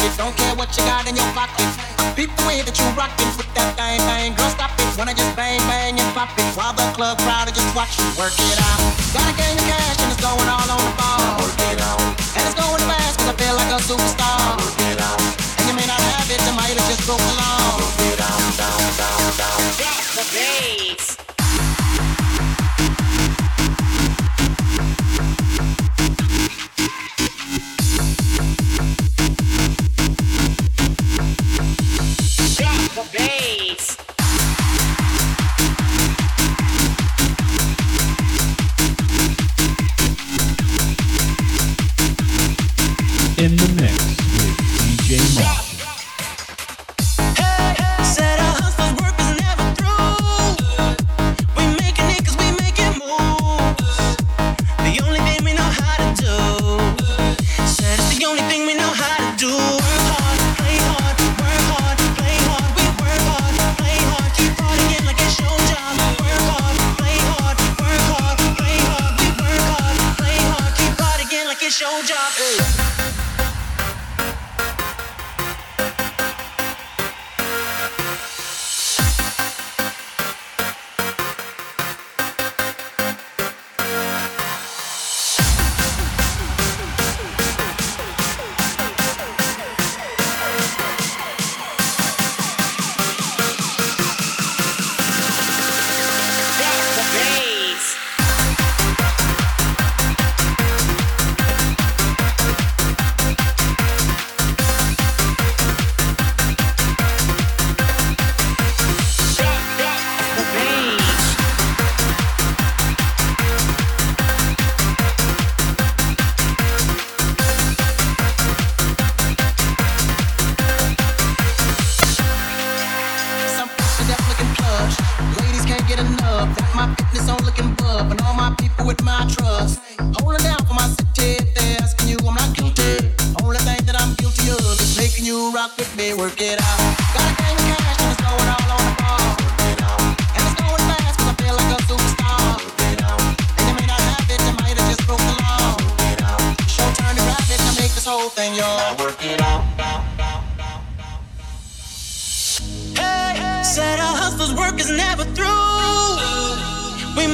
it. Don't care what you got in your pocket. Peep the way that you rockin' with that bang bang. Girl, stop it. Wanna just bang bang and pop it while the club crowd are just watching. Work it out.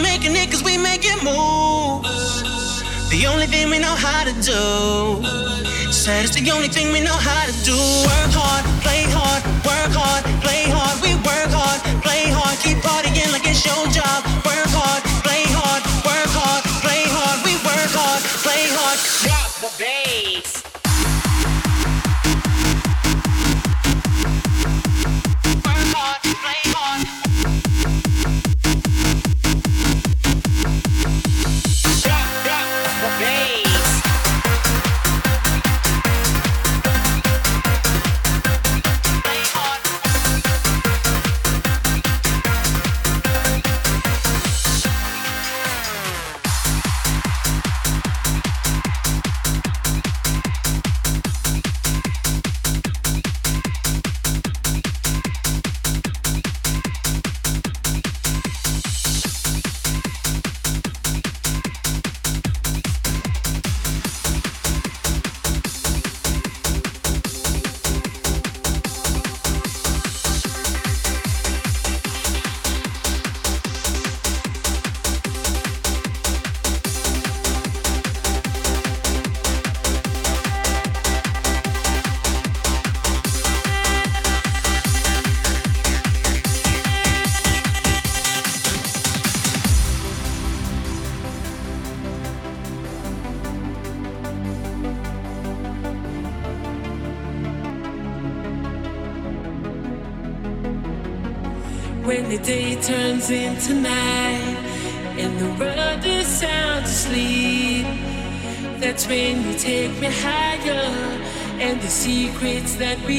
making it cause we it move. The only thing we know how to do. Said it's the only thing we know how to do. Work hard, play hard, work hard, play hard. We work hard, play hard, keep partying like it's your job. Work hard, play hard, work hard, play hard. We work hard, play hard. Drop the bass. that we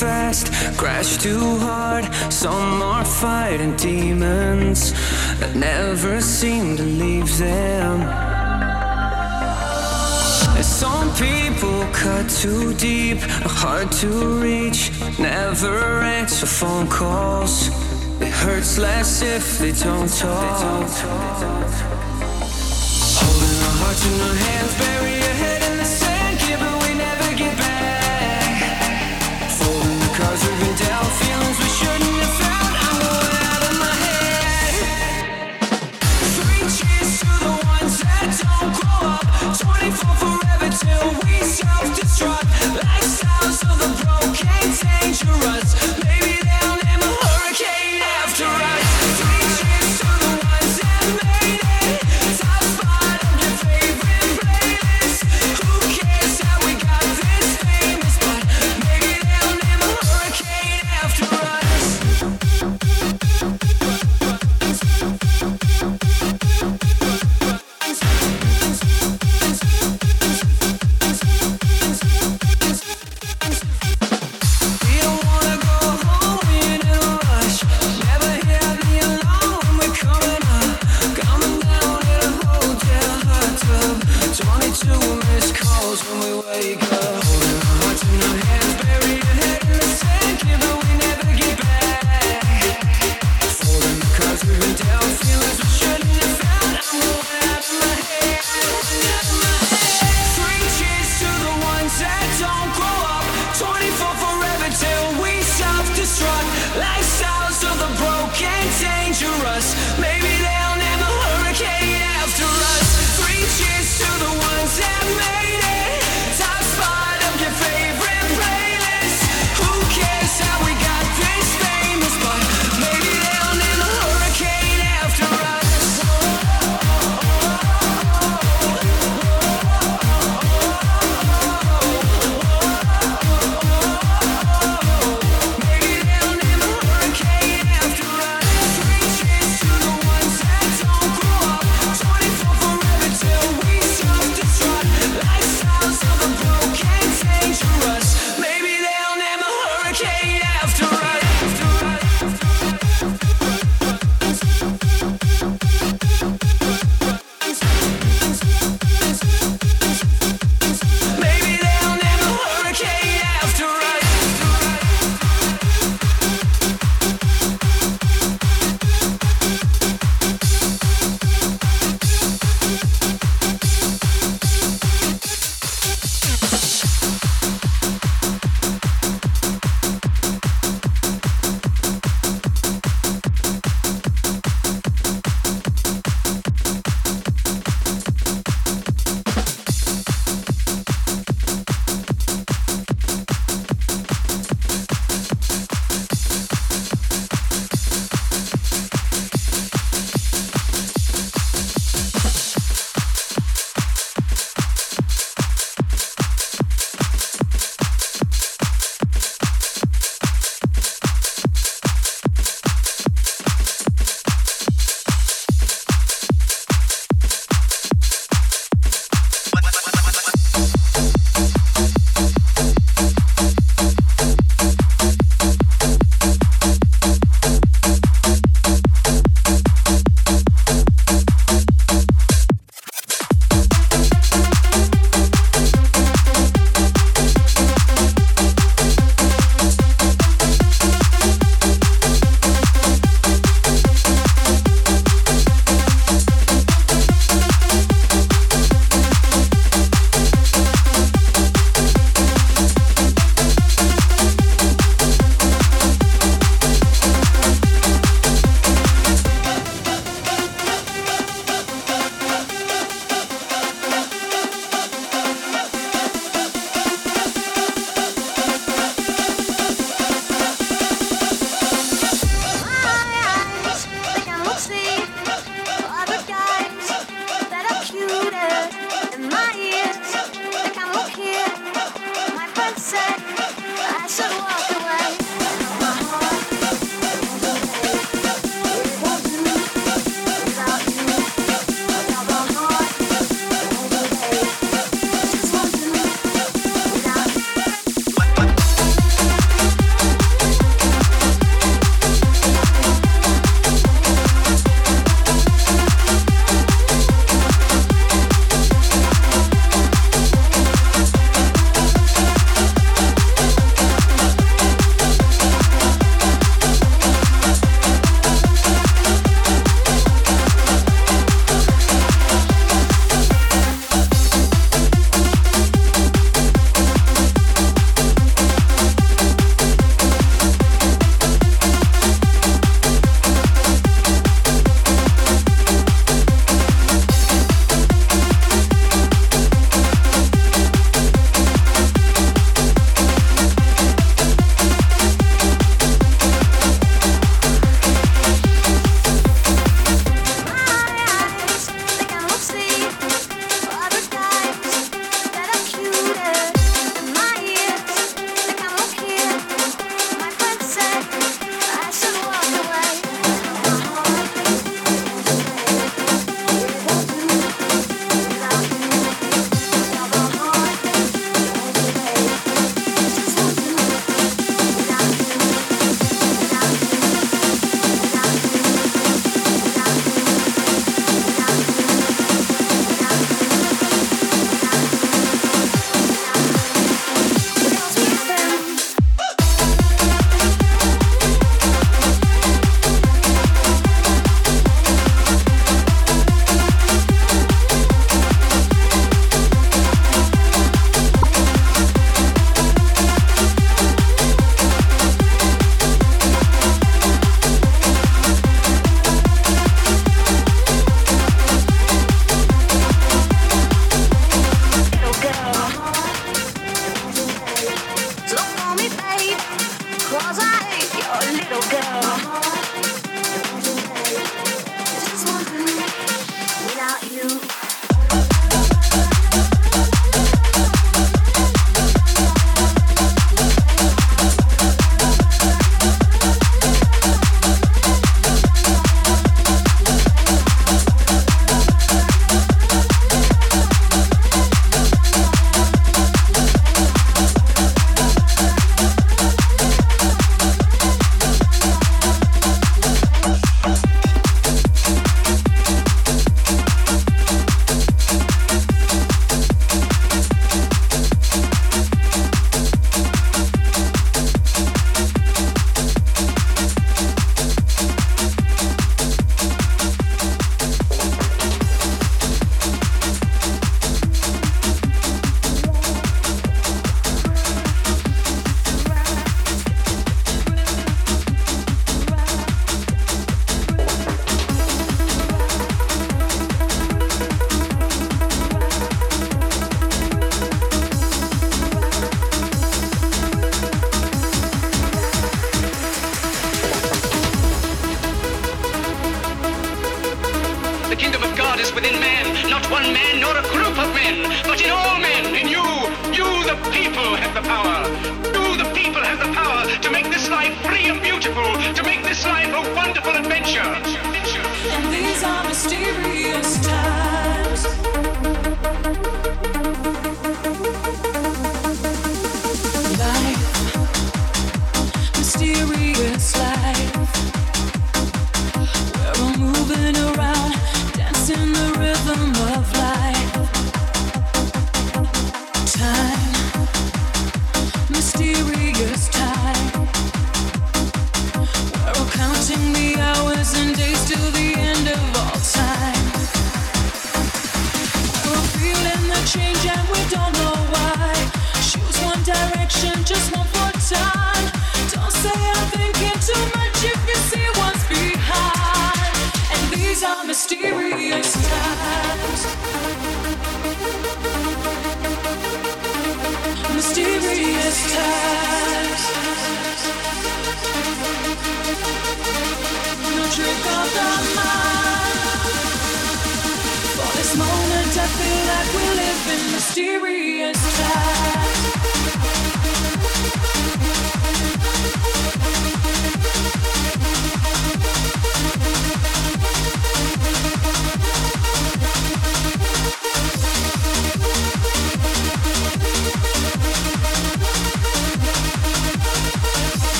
fast, crash too hard. Some are fighting demons that never seem to leave them. Some people cut too deep, hard to reach. Never answer phone calls. It hurts less if they don't talk.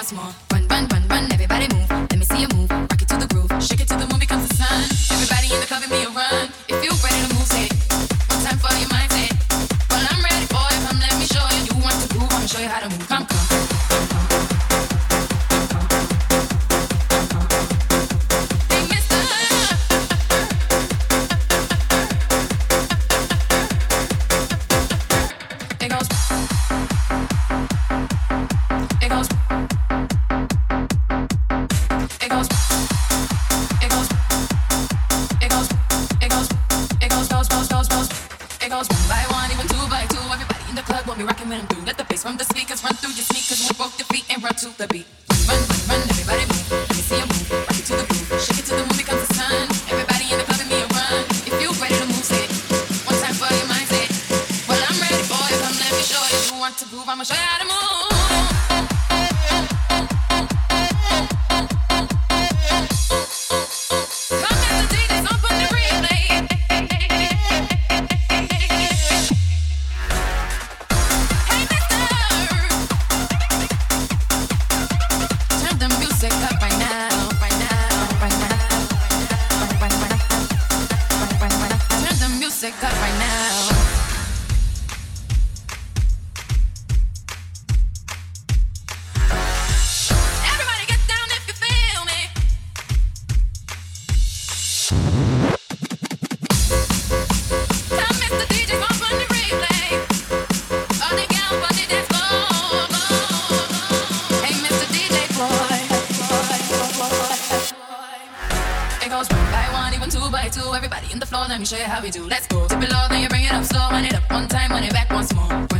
Once more. Me show you how we do. Let's go. Dip it low, then you bring it up slow. Wind it up one time, wind it back once more.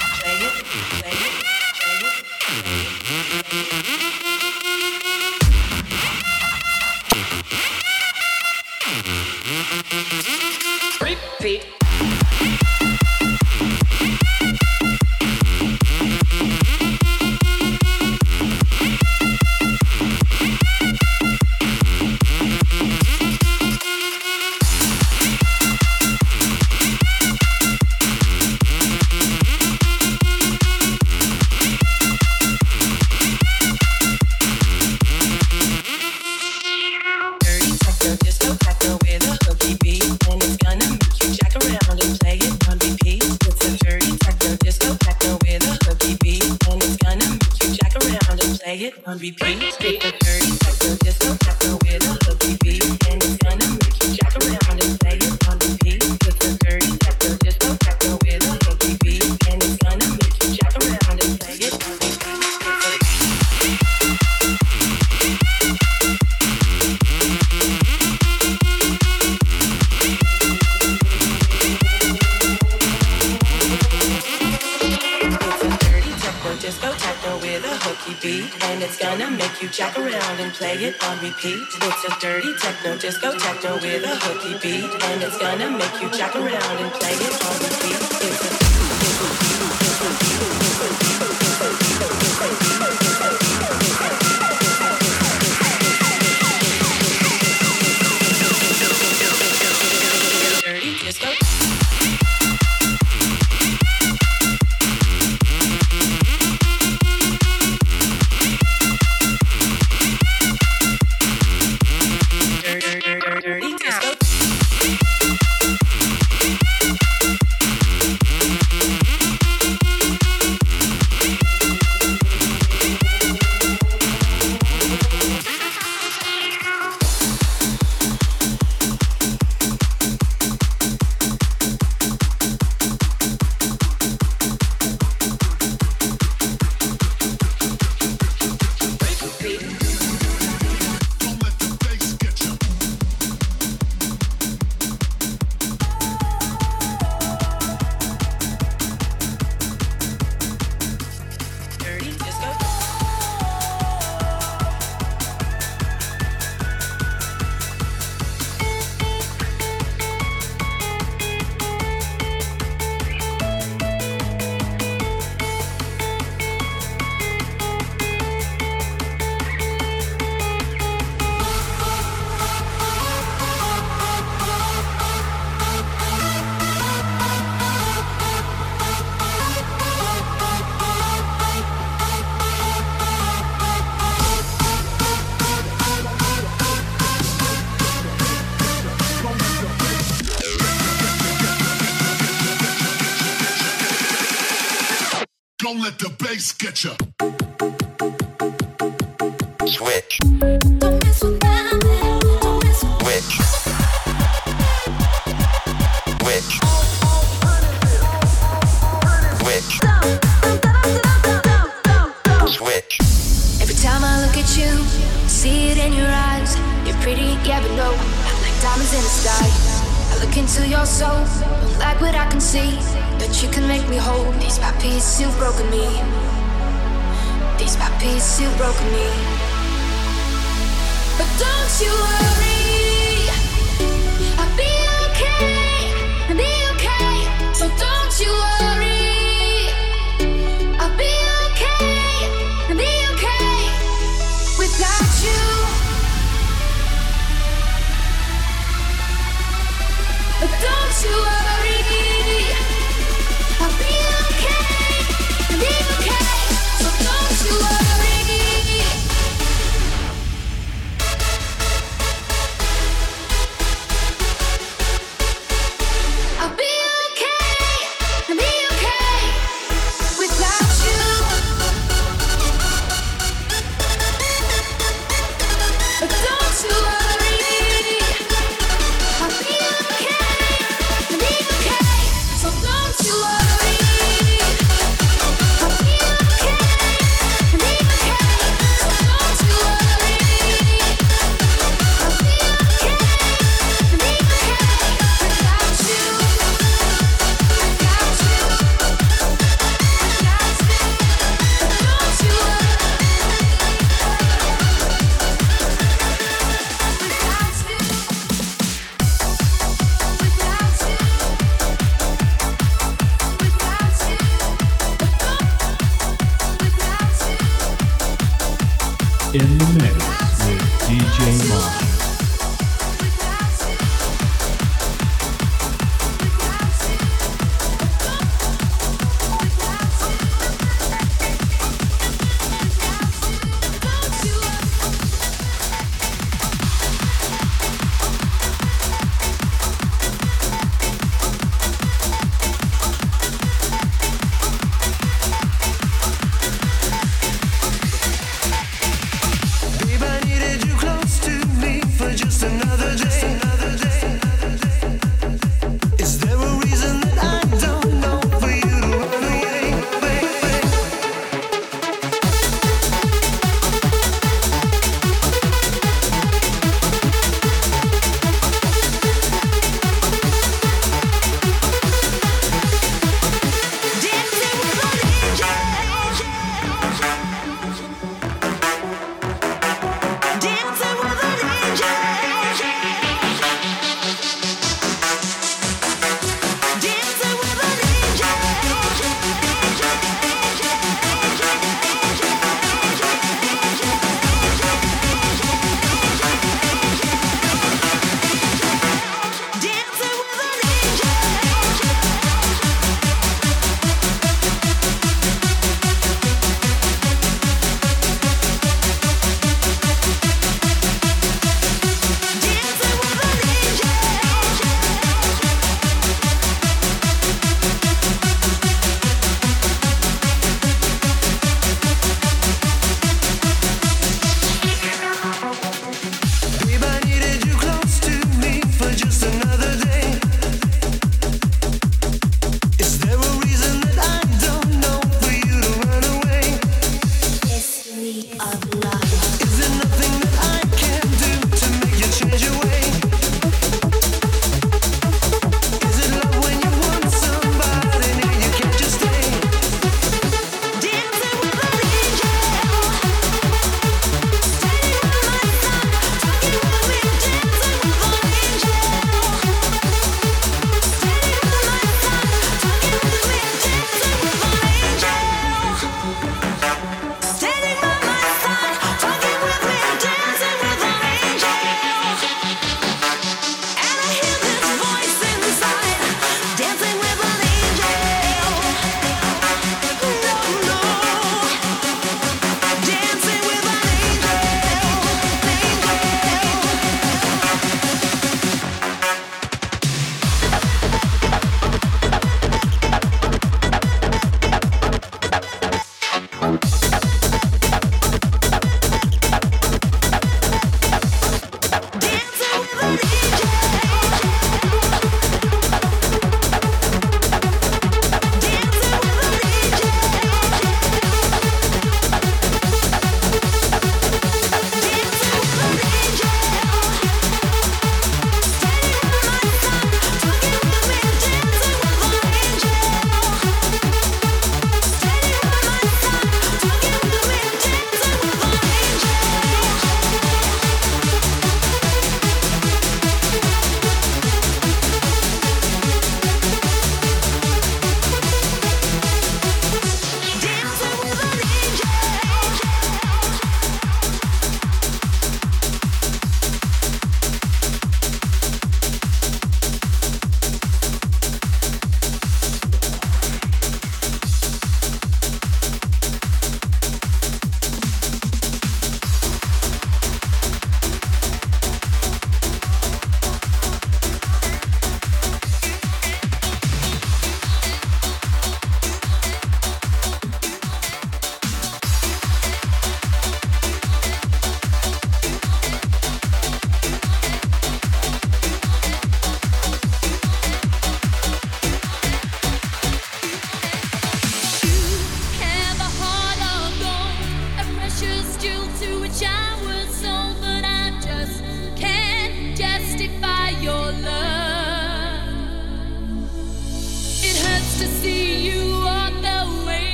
of love.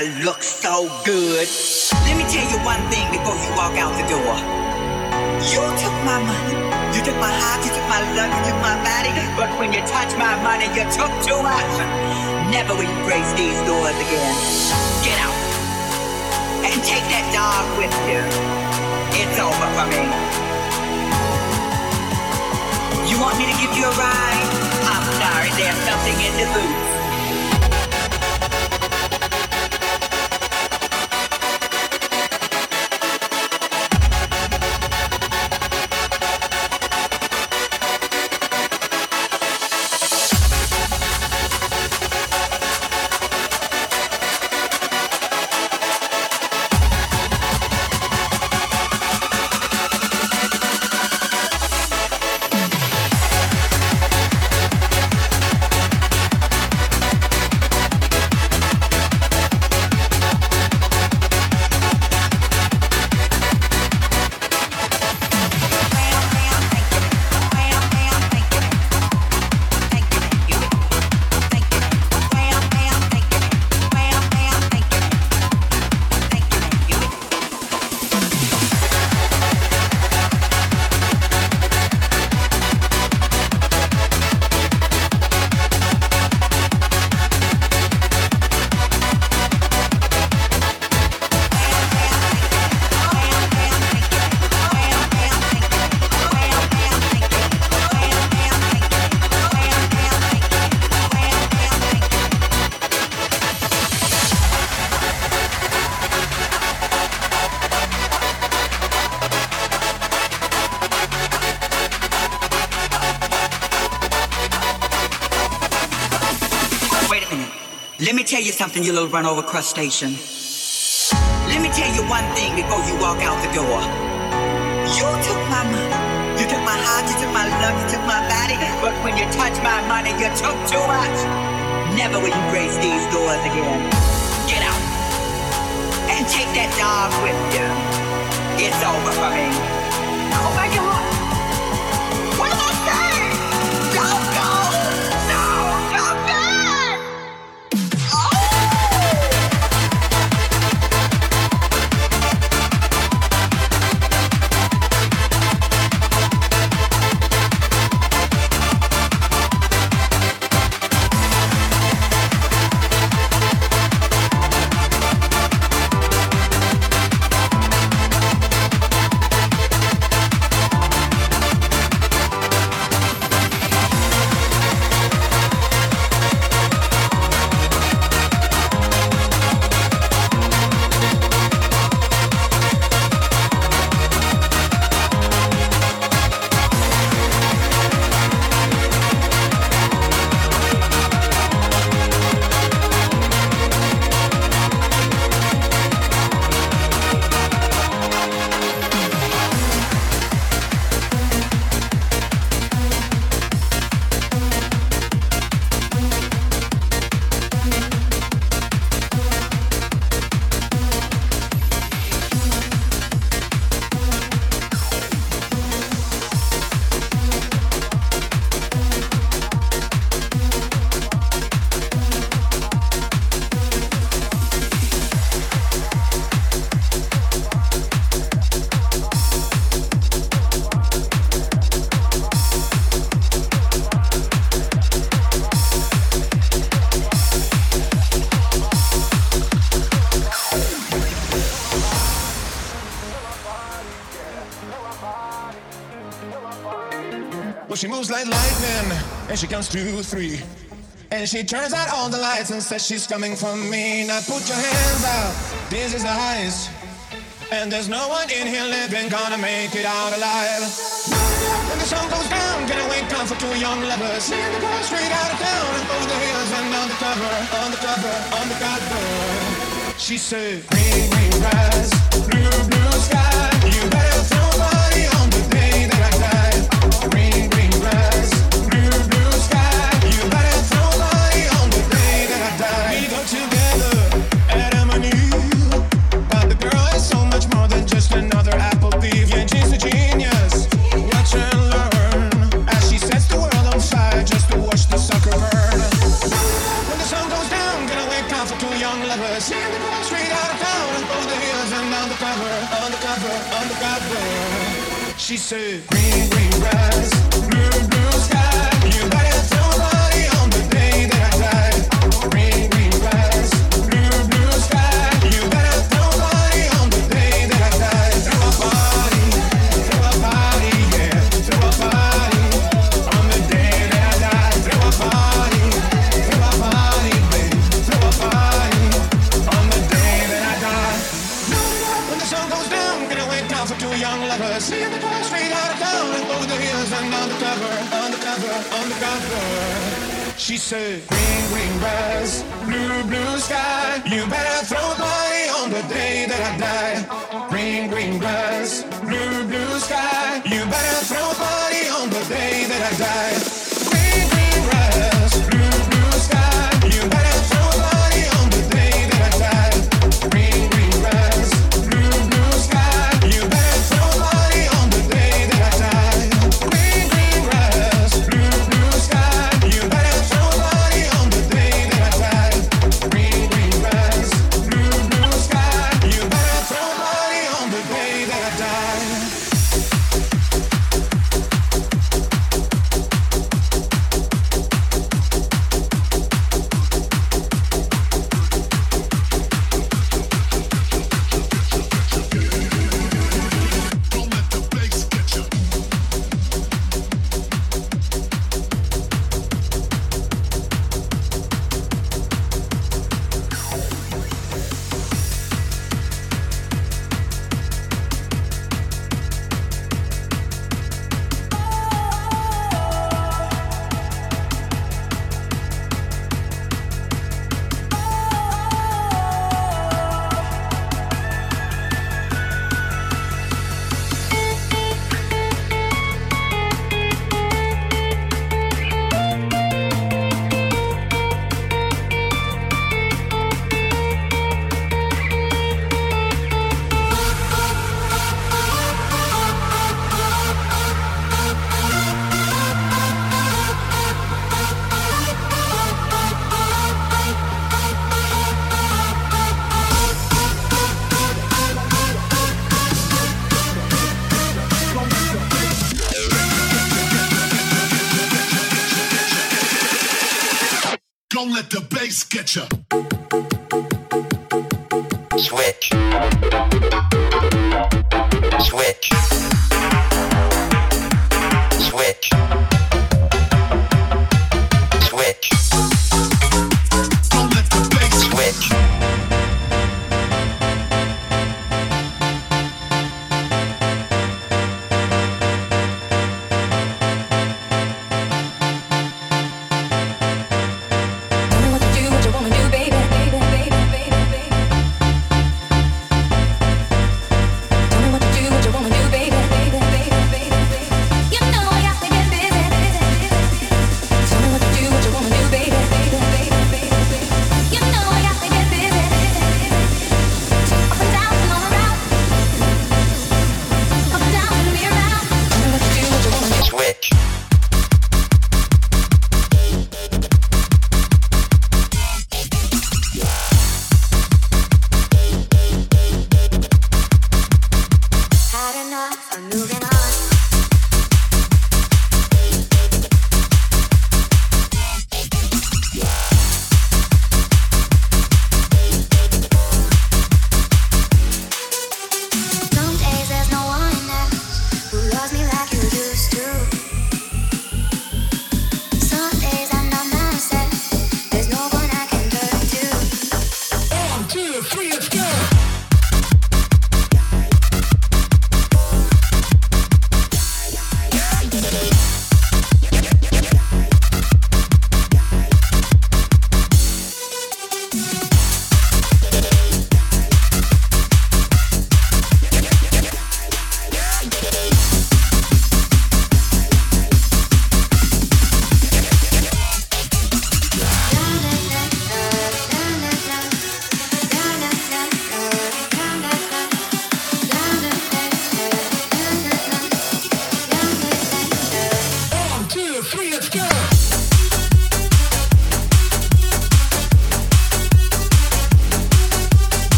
Uh, look so good. Let me tell you one thing before you walk out the door. You took my money, you took my heart, you took my love, you took my body. But when you touch my money, you took too much. Never will you grace these doors again. Get out and take that dog with you. It's over for me. You want me to give you a ride? I'm sorry, there's something in the boots. Me tell you something, you little run over crustacean. Let me tell you one thing before you walk out the door. You took my money. You took my heart, you took my love, you took my body. But when you touch my money, you took too much. Never will you grace these doors again. Get out. And take that dog with you. It's over for me. Counts two, three. And she turns out all the lights and says she's coming for me. Now put your hands out, this is the highest. And there's no one in here living gonna make it out alive. When the sun goes down, gonna wait down for two young lovers. Seeing the girl straight out of town, over the hills and undercover, undercover, undercover. She said, green, green grass, blue, blue She get you.